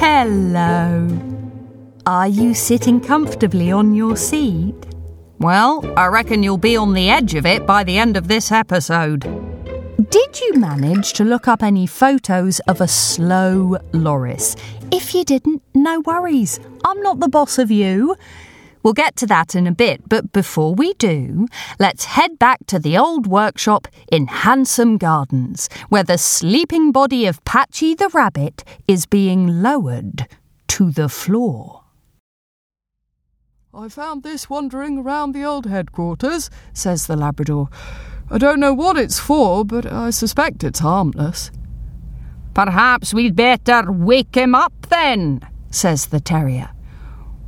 Hello. Are you sitting comfortably on your seat? Well, I reckon you'll be on the edge of it by the end of this episode. Did you manage to look up any photos of a slow loris? If you didn't, no worries. I'm not the boss of you. We'll get to that in a bit, but before we do, let's head back to the old workshop in Handsome Gardens, where the sleeping body of Patchy the rabbit is being lowered to the floor. I found this wandering around the old headquarters, says the Labrador. I don't know what it's for, but I suspect it's harmless. Perhaps we'd better wake him up then, says the terrier.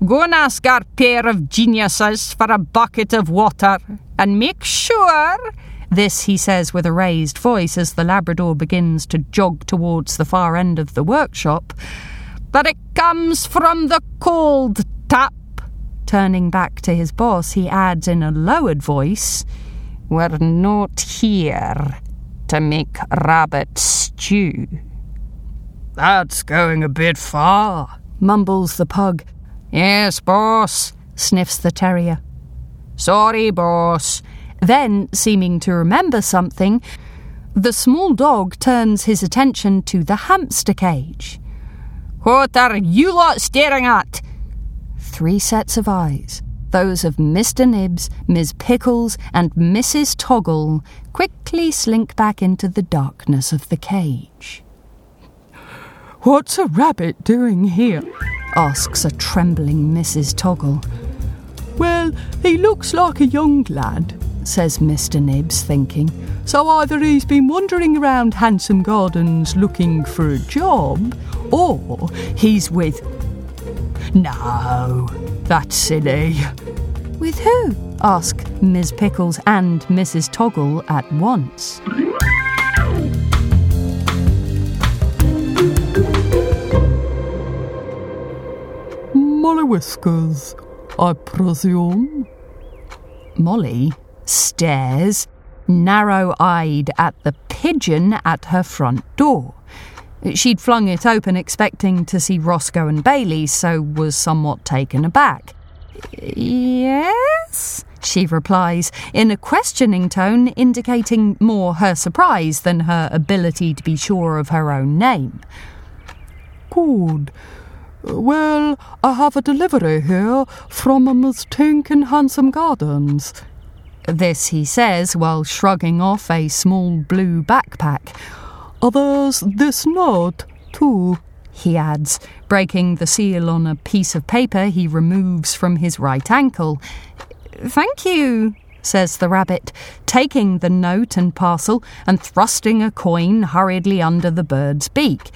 Go and ask our pair of geniuses for a bucket of water, and make sure. This he says with a raised voice as the Labrador begins to jog towards the far end of the workshop. That it comes from the cold tap. Turning back to his boss, he adds in a lowered voice, We're not here to make rabbit stew. That's going a bit far, mumbles the pug. Yes, boss, sniffs the terrier. Sorry, boss. Then, seeming to remember something, the small dog turns his attention to the hamster cage. What are you lot staring at? Three sets of eyes, those of Mr. Nibs, Ms. Pickles, and Mrs. Toggle, quickly slink back into the darkness of the cage. What's a rabbit doing here? Asks a trembling Mrs. Toggle. Well, he looks like a young lad, says Mr. Nibs, thinking. So either he's been wandering around Handsome Gardens looking for a job, or he's with. No, that's silly. With who? ask Ms. Pickles and Mrs. Toggle at once. Molly Whiskers, I presume. Molly stares, narrow eyed, at the pigeon at her front door. She'd flung it open expecting to see Roscoe and Bailey, so was somewhat taken aback. Yes? She replies, in a questioning tone indicating more her surprise than her ability to be sure of her own name. Good. Well, I have a delivery here from a Miss Tink in Handsome Gardens. This he says while shrugging off a small blue backpack. There's this note, too, he adds, breaking the seal on a piece of paper he removes from his right ankle. Thank you, says the rabbit, taking the note and parcel and thrusting a coin hurriedly under the bird's beak.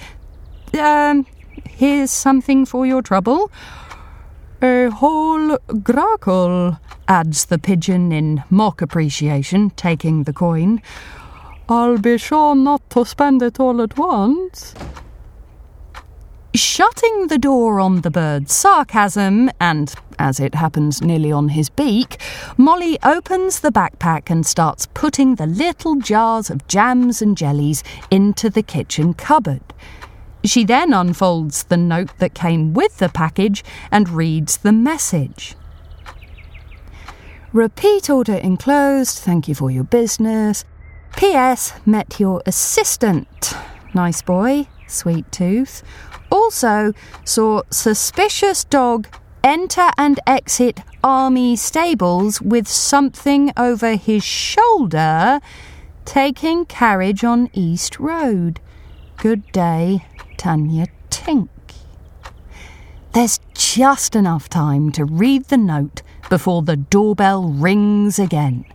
Um, here's something for your trouble. A whole grackle, adds the pigeon in mock appreciation, taking the coin. I'll be sure not to spend it all at once. Shutting the door on the bird's sarcasm, and as it happens nearly on his beak, Molly opens the backpack and starts putting the little jars of jams and jellies into the kitchen cupboard. She then unfolds the note that came with the package and reads the message. Repeat order enclosed. Thank you for your business. P.S. Met your assistant. Nice boy. Sweet tooth. Also saw suspicious dog enter and exit army stables with something over his shoulder, taking carriage on East Road. Good day, Tanya Tink. There's just enough time to read the note before the doorbell rings again.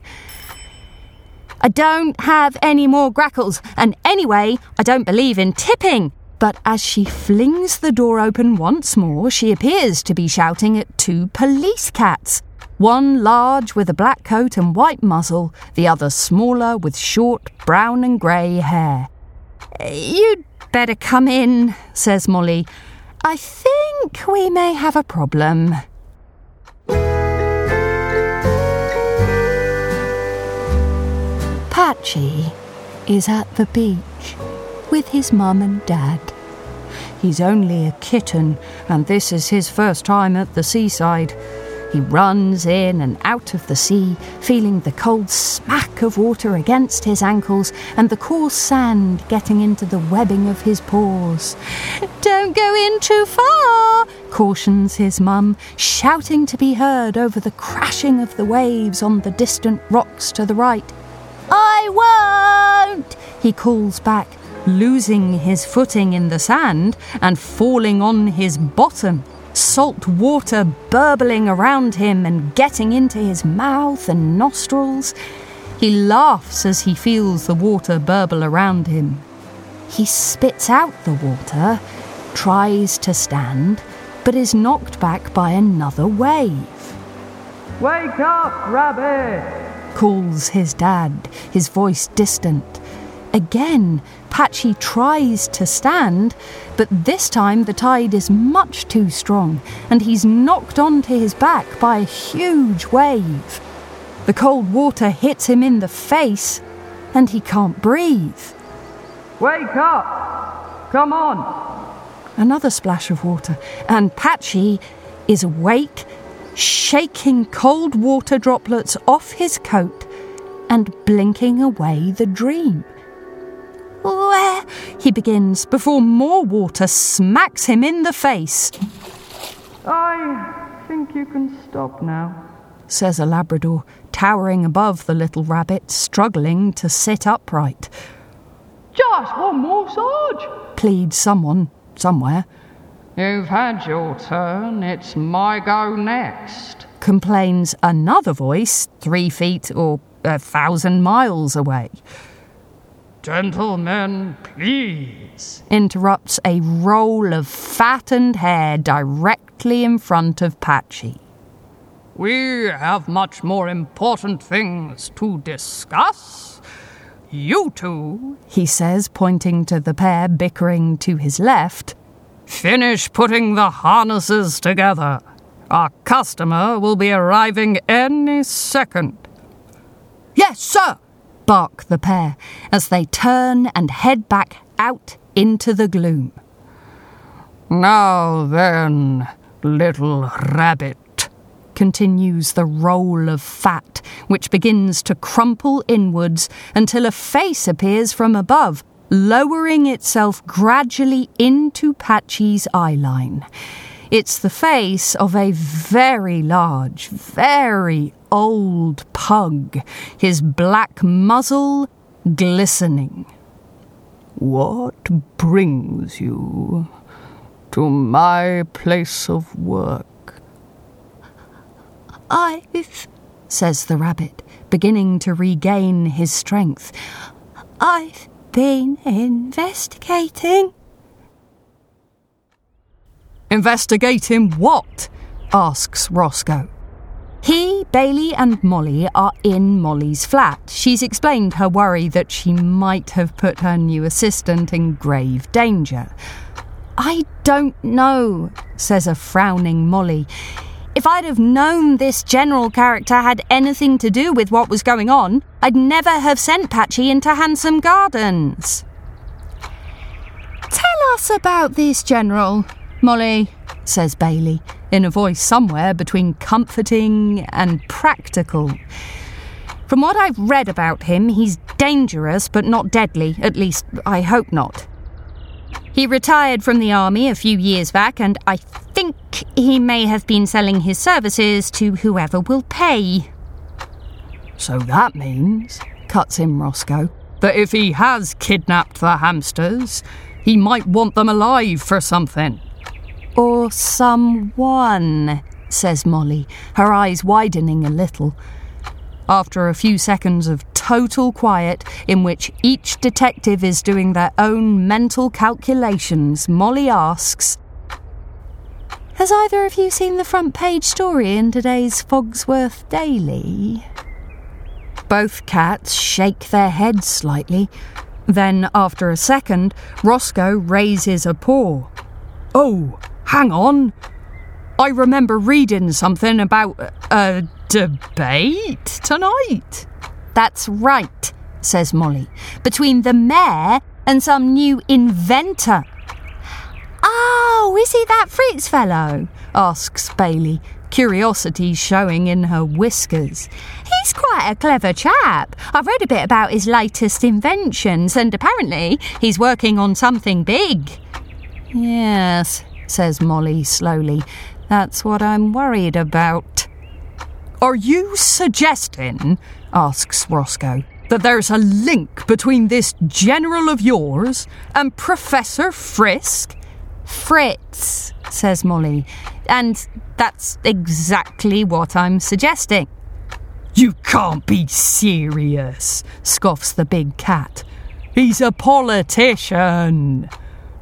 I don't have any more grackles, and anyway, I don't believe in tipping. But as she flings the door open once more, she appears to be shouting at two police cats. One large with a black coat and white muzzle, the other smaller with short brown and grey hair. You'd better come in, says Molly. I think we may have a problem. Patchy is at the beach with his mum and dad. He's only a kitten, and this is his first time at the seaside. He runs in and out of the sea, feeling the cold smack of water against his ankles and the coarse sand getting into the webbing of his paws. Don't go in too far, cautions his mum, shouting to be heard over the crashing of the waves on the distant rocks to the right. I won't, he calls back, losing his footing in the sand and falling on his bottom salt water burbling around him and getting into his mouth and nostrils. He laughs as he feels the water burble around him. He spits out the water, tries to stand, but is knocked back by another wave. Wake up, Rabbit! calls his dad, his voice distant. Again, Patchy tries to stand, but this time the tide is much too strong and he's knocked onto his back by a huge wave. The cold water hits him in the face and he can't breathe. Wake up! Come on! Another splash of water, and Patchy is awake, shaking cold water droplets off his coat and blinking away the dream. Where? He begins before more water smacks him in the face. I think you can stop now, says a Labrador, towering above the little rabbit, struggling to sit upright. Just one more Sarge, pleads someone, somewhere. You've had your turn, it's my go next, complains another voice, three feet or a thousand miles away. Gentlemen, please, interrupts a roll of fattened hair directly in front of Patchy. We have much more important things to discuss. You two, he says, pointing to the pair bickering to his left, finish putting the harnesses together. Our customer will be arriving any second. Yes, sir, bark the pair as they turn and head back out into the gloom. Now then, little rabbit, continues the roll of fat, which begins to crumple inwards until a face appears from above, lowering itself gradually into Patchy's eyeline. It's the face of a very large, very old pug, his black muzzle glistening. What brings you to my place of work? I've, says the rabbit, beginning to regain his strength. I've been investigating. Investigating what? asks Roscoe. He, Bailey, and Molly are in Molly's flat. She's explained her worry that she might have put her new assistant in grave danger. I don't know, says a frowning Molly. If I'd have known this general character had anything to do with what was going on, I'd never have sent Patchy into Handsome Gardens. Tell us about this general, Molly, says Bailey, in a voice somewhere between comforting and practical. From what I've read about him, he's dangerous but not deadly, at least I hope not. He retired from the army a few years back, and I think he may have been selling his services to whoever will pay. So that means, cuts in Roscoe, that if he has kidnapped the hamsters, he might want them alive for something. Or someone, says Molly, her eyes widening a little. After a few seconds of total quiet, in which each detective is doing their own mental calculations, Molly asks, Has either of you seen the front page story in today's Fogsworth Daily? Both cats shake their heads slightly. Then, after a second, Roscoe raises a paw. Oh, Hang on. I remember reading something about a debate tonight. That's right, says Molly, between the mayor and some new inventor. Oh, is he that Fritz fellow? asks Bailey, curiosity showing in her whiskers. He's quite a clever chap. I've read a bit about his latest inventions, and apparently he's working on something big. Yes, says Molly slowly. That's what I'm worried about. Are you suggesting, asks Roscoe, that there's a link between this general of yours and Professor Frisk? Fritz, says Molly, and that's exactly what I'm suggesting. You can't be serious, scoffs the big cat. He's a politician.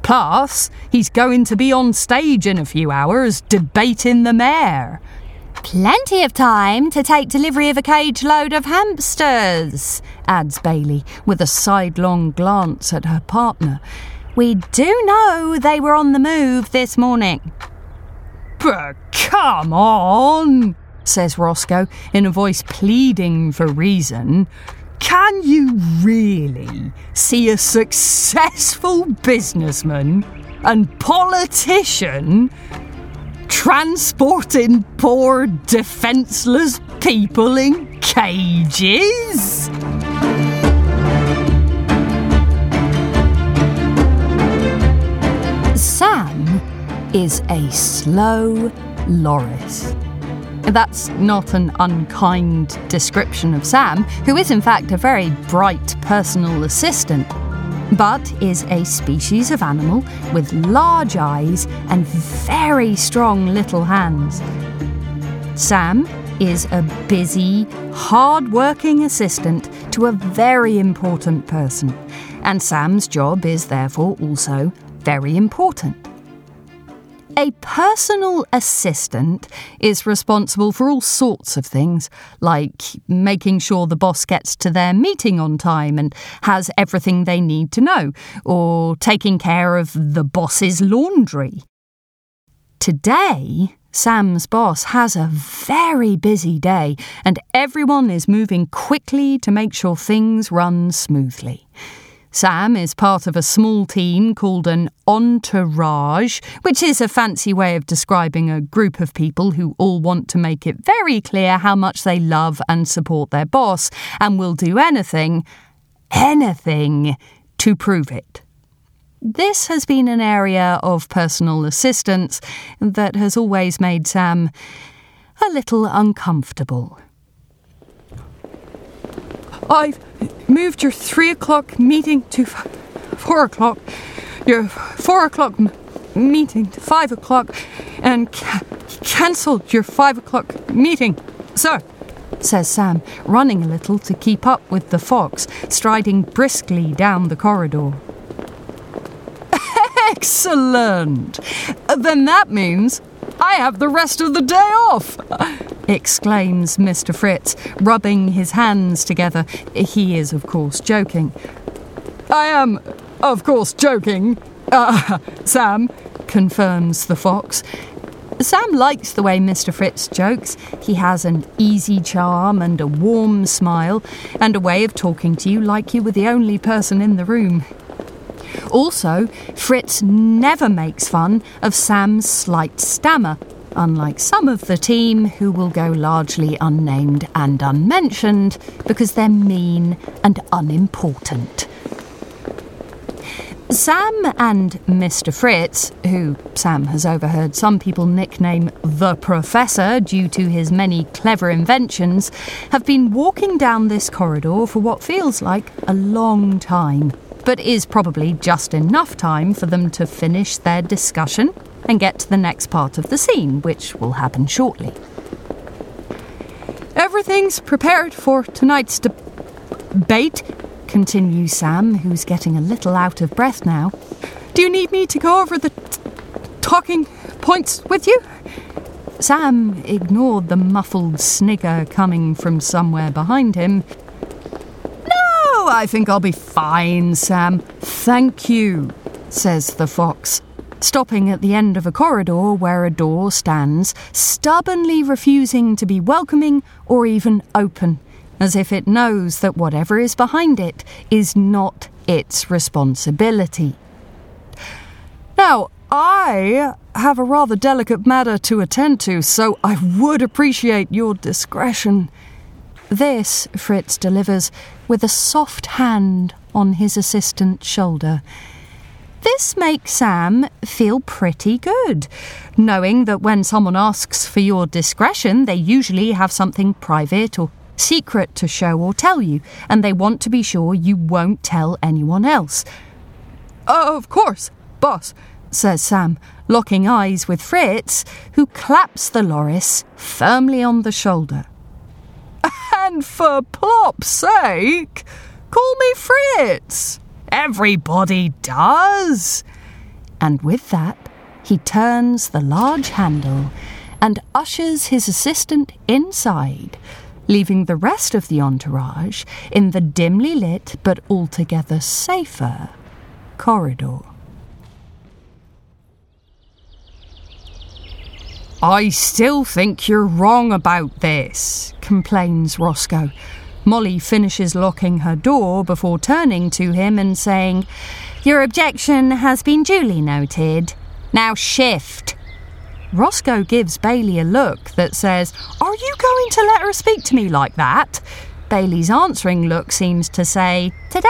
Plus, he's going to be on stage in a few hours debating the mayor. Plenty of time to take delivery of a cage load of hamsters, adds Bailey with a sidelong glance at her partner. We do know they were on the move this morning. But come on, says Roscoe in a voice pleading for reason. Can you really see a successful businessman and politician transporting poor defenceless people in cages? Sam is a slow Loris. That's not an unkind description of Sam, who is in fact a very bright personal assistant, but is a species of animal with large eyes and very strong little hands. Sam is a busy, hard working assistant to a very important person, and Sam's job is therefore also very important. A personal assistant is responsible for all sorts of things, like making sure the boss gets to their meeting on time and has everything they need to know, or taking care of the boss's laundry. Today, Sam's boss has a very busy day, and everyone is moving quickly to make sure things run smoothly. Sam is part of a small team called an entourage, which is a fancy way of describing a group of people who all want to make it very clear how much they love and support their boss and will do anything, anything, to prove it. This has been an area of personal assistance that has always made Sam a little uncomfortable. I've moved your three o'clock meeting to f- four o'clock, your four o'clock m- meeting to five o'clock, and ca- cancelled your five o'clock meeting, sir. Says Sam, running a little to keep up with the fox, striding briskly down the corridor. Excellent! Then that means I have the rest of the day off! Exclaims Mr. Fritz, rubbing his hands together. He is, of course, joking. I am, of course, joking. Uh, Sam, confirms the fox. Sam likes the way Mr. Fritz jokes. He has an easy charm and a warm smile, and a way of talking to you like you were the only person in the room. Also, Fritz never makes fun of Sam's slight stammer, unlike some of the team who will go largely unnamed and unmentioned because they're mean and unimportant. Sam and Mr. Fritz, who Sam has overheard some people nickname the Professor due to his many clever inventions, have been walking down this corridor for what feels like a long time but is probably just enough time for them to finish their discussion and get to the next part of the scene, which will happen shortly. Everything's prepared for tonight's debate, continues Sam, who's getting a little out of breath now. Do you need me to go over the t- talking points with you? Sam ignored the muffled snigger coming from somewhere behind him No, I think I'll be fine, Sam. Thank you, says the fox, stopping at the end of a corridor where a door stands, stubbornly refusing to be welcoming or even open, as if it knows that whatever is behind it is not its responsibility. Now, I have a rather delicate matter to attend to, so I would appreciate your discretion. This, Fritz delivers with a soft hand on his assistant's shoulder. This makes Sam feel pretty good, knowing that when someone asks for your discretion, they usually have something private or secret to show or tell you, and they want to be sure you won't tell anyone else. Oh, of course, boss, says Sam, locking eyes with Fritz, who claps the Loris firmly on the shoulder. And for plop's sake, call me Fritz. Everybody does. And with that, he turns the large handle and ushers his assistant inside, leaving the rest of the entourage in the dimly lit but altogether safer corridor. I still think you're wrong about this, complains Roscoe. Molly finishes locking her door before turning to him and saying, Your objection has been duly noted. Now shift. Roscoe gives Bailey a look that says, Are you going to let her speak to me like that? Bailey's answering look seems to say, Today?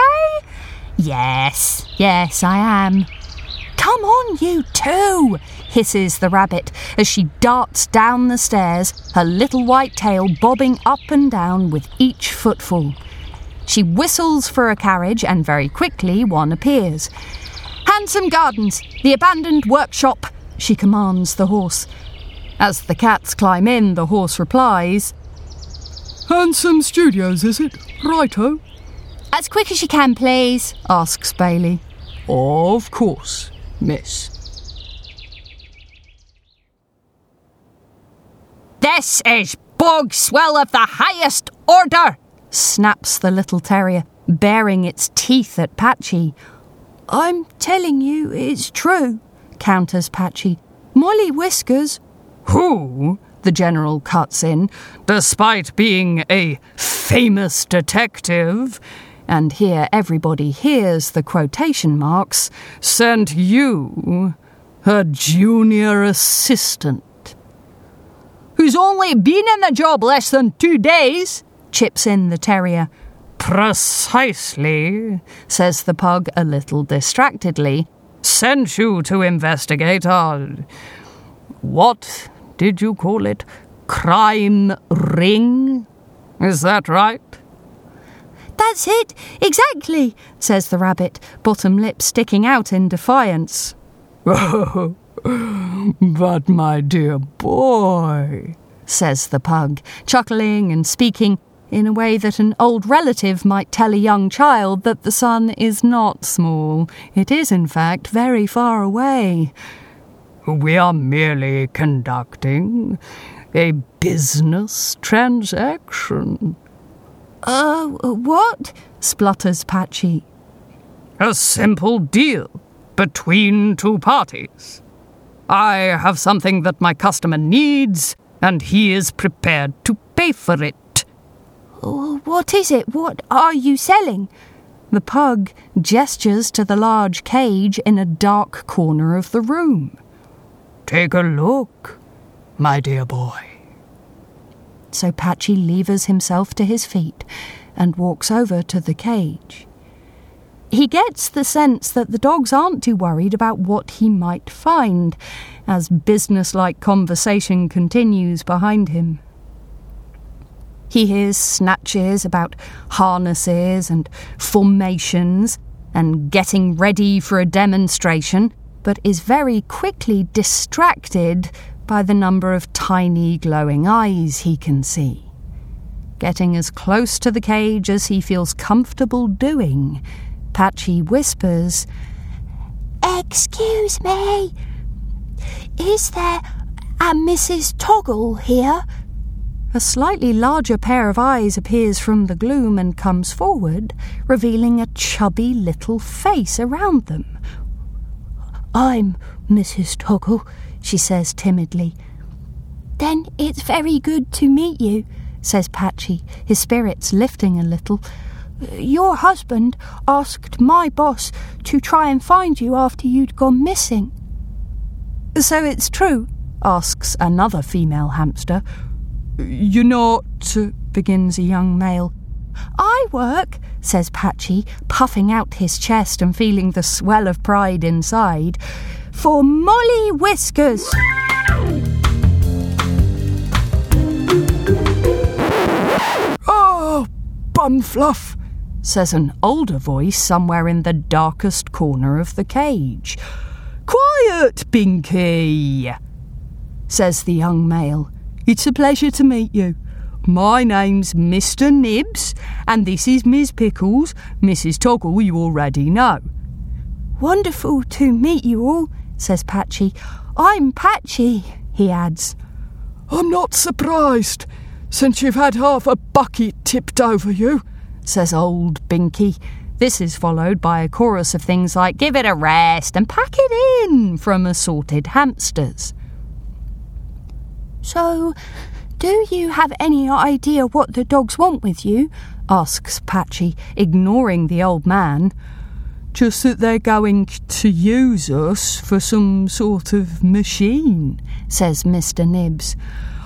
Yes, yes, I am. Come on, you two, hisses the rabbit as she darts down the stairs, her little white tail bobbing up and down with each footfall. She whistles for a carriage, and very quickly one appears. Handsome Gardens, the abandoned workshop, she commands the horse. As the cats climb in, the horse replies, Handsome Studios, is it? Righto. As quick as you can, please, asks Bailey. Of course, miss. This is bog swell of the highest order, snaps the little terrier, baring its teeth at Patchy. I'm telling you, it's true, counters Patchy. Molly Whiskers. Who? The General cuts in, despite being a famous detective, and here everybody hears the quotation marks, sent you, her junior assistant. Who's only been in the job less than two days, chips in the terrier. Precisely, says the pug a little distractedly. Sent you to investigate our. What did you call it? Crime ring? Is that right? That's it, exactly, says the rabbit, bottom lip sticking out in defiance. Oh, but my dear boy, says the pug, chuckling and speaking in a way that an old relative might tell a young child that the sun is not small. It is, in fact, very far away. We are merely conducting a business transaction. Uh, what? splutters Patchy. A simple deal between two parties. I have something that my customer needs, and he is prepared to pay for it. Oh, what is it? What are you selling? The pug gestures to the large cage in a dark corner of the room. Take a look, my dear boy. So Patchy levers himself to his feet and walks over to the cage. He gets the sense that the dogs aren't too worried about what he might find as business-like conversation continues behind him. He hears snatches about harnesses and formations and getting ready for a demonstration, but is very quickly distracted by the number of tiny glowing eyes he can see. Getting as close to the cage as he feels comfortable doing, Patchy whispers, Excuse me, is there a Mrs. Toggle here? A slightly larger pair of eyes appears from the gloom and comes forward, revealing a chubby little face around them. I'm Mrs. Toggle, she says timidly. Then it's very good to meet you, says Patchy, his spirits lifting a little. Your husband asked my boss to try and find you after you'd gone missing. So it's true? asks another female hamster. You're not, begins a young male. I work, says Patchy, puffing out his chest and feeling the swell of pride inside, for Molly Whiskers. Oh, bum fluff, says an older voice somewhere in the darkest corner of the cage. Quiet, Binky, says the young male. It's a pleasure to meet you. My name's Mr. Nibs, and this is Miss Pickles. Mrs. Toggle, you already know. Wonderful to meet you all, says Patchy. I'm Patchy, he adds. I'm not surprised, since you've had half a bucket tipped over you, says old Binky. This is followed by a chorus of things like give it a rest and pack it in from assorted hamsters. So, do you have any idea what the dogs want with you? asks Patchy, ignoring the old man. Just that they're going to use us for some sort of machine, says Mr. Nibs.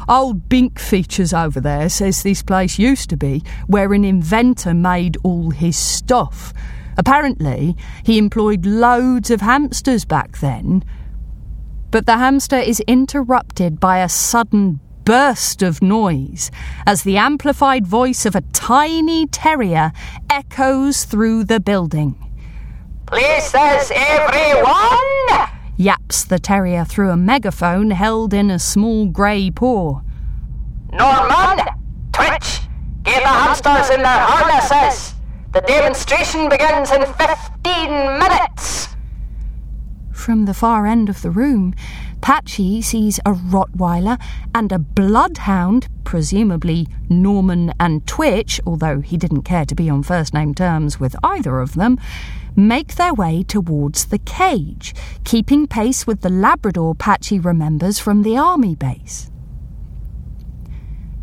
Old Bink features over there says this place used to be where an inventor made all his stuff. Apparently, he employed loads of hamsters back then. But the hamster is interrupted by a sudden burst of noise as the amplified voice of a tiny terrier echoes through the building. Places, everyone! Yaps the terrier through a megaphone held in a small grey paw. Norman! Twitch! Get the hamsters in their harnesses! The demonstration begins in 15 minutes! From the far end of the room, Patchy sees a Rottweiler and a Bloodhound, presumably Norman and Twitch, although he didn't care to be on first name terms with either of them, make their way towards the cage, keeping pace with the Labrador Patchy remembers from the army base.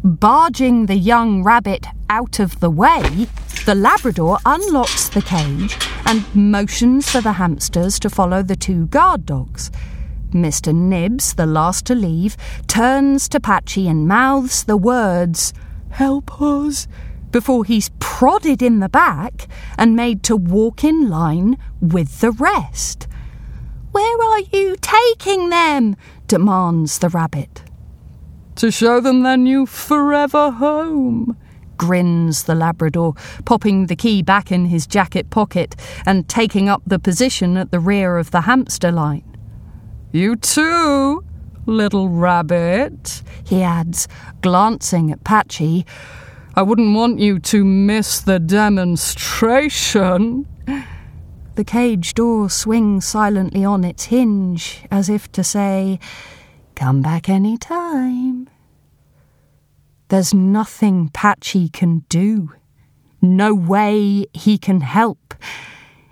Barging the young rabbit out of the way, the Labrador unlocks the cage and motions for the hamsters to follow the two guard dogs. Mr. Nibs, the last to leave, turns to Patchy and mouths the words, Help us, before he's prodded in the back and made to walk in line with the rest. Where are you taking them? demands the rabbit. To show them their new forever home, grins the Labrador, popping the key back in his jacket pocket and taking up the position at the rear of the hamster line. You too, little rabbit, he adds, glancing at Patchy. I wouldn't want you to miss the demonstration. The cage door swings silently on its hinge, as if to say, Come back any time. There's nothing Patchy can do, no way he can help,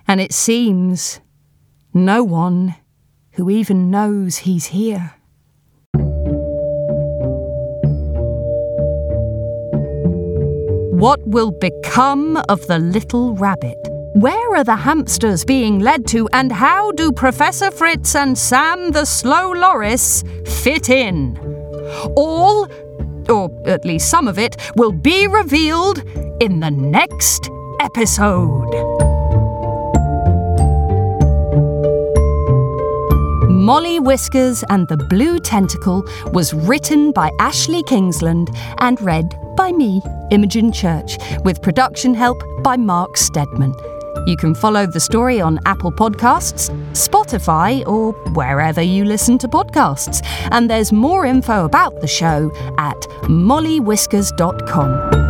and it seems no one who even knows he's here. What will become of the little rabbit? Where are the hamsters being led to, and how do Professor Fritz and Sam the Slow Loris fit in? All, or at least some of it, will be revealed in the next episode. Molly Whiskers and the Blue Tentacle was written by Ashley Kingsland and read by me, Imogen Church, with production help by Mark Stedman. You can follow the story on Apple Podcasts, Spotify, or wherever you listen to podcasts. And there's more info about the show at mollywhiskers.com.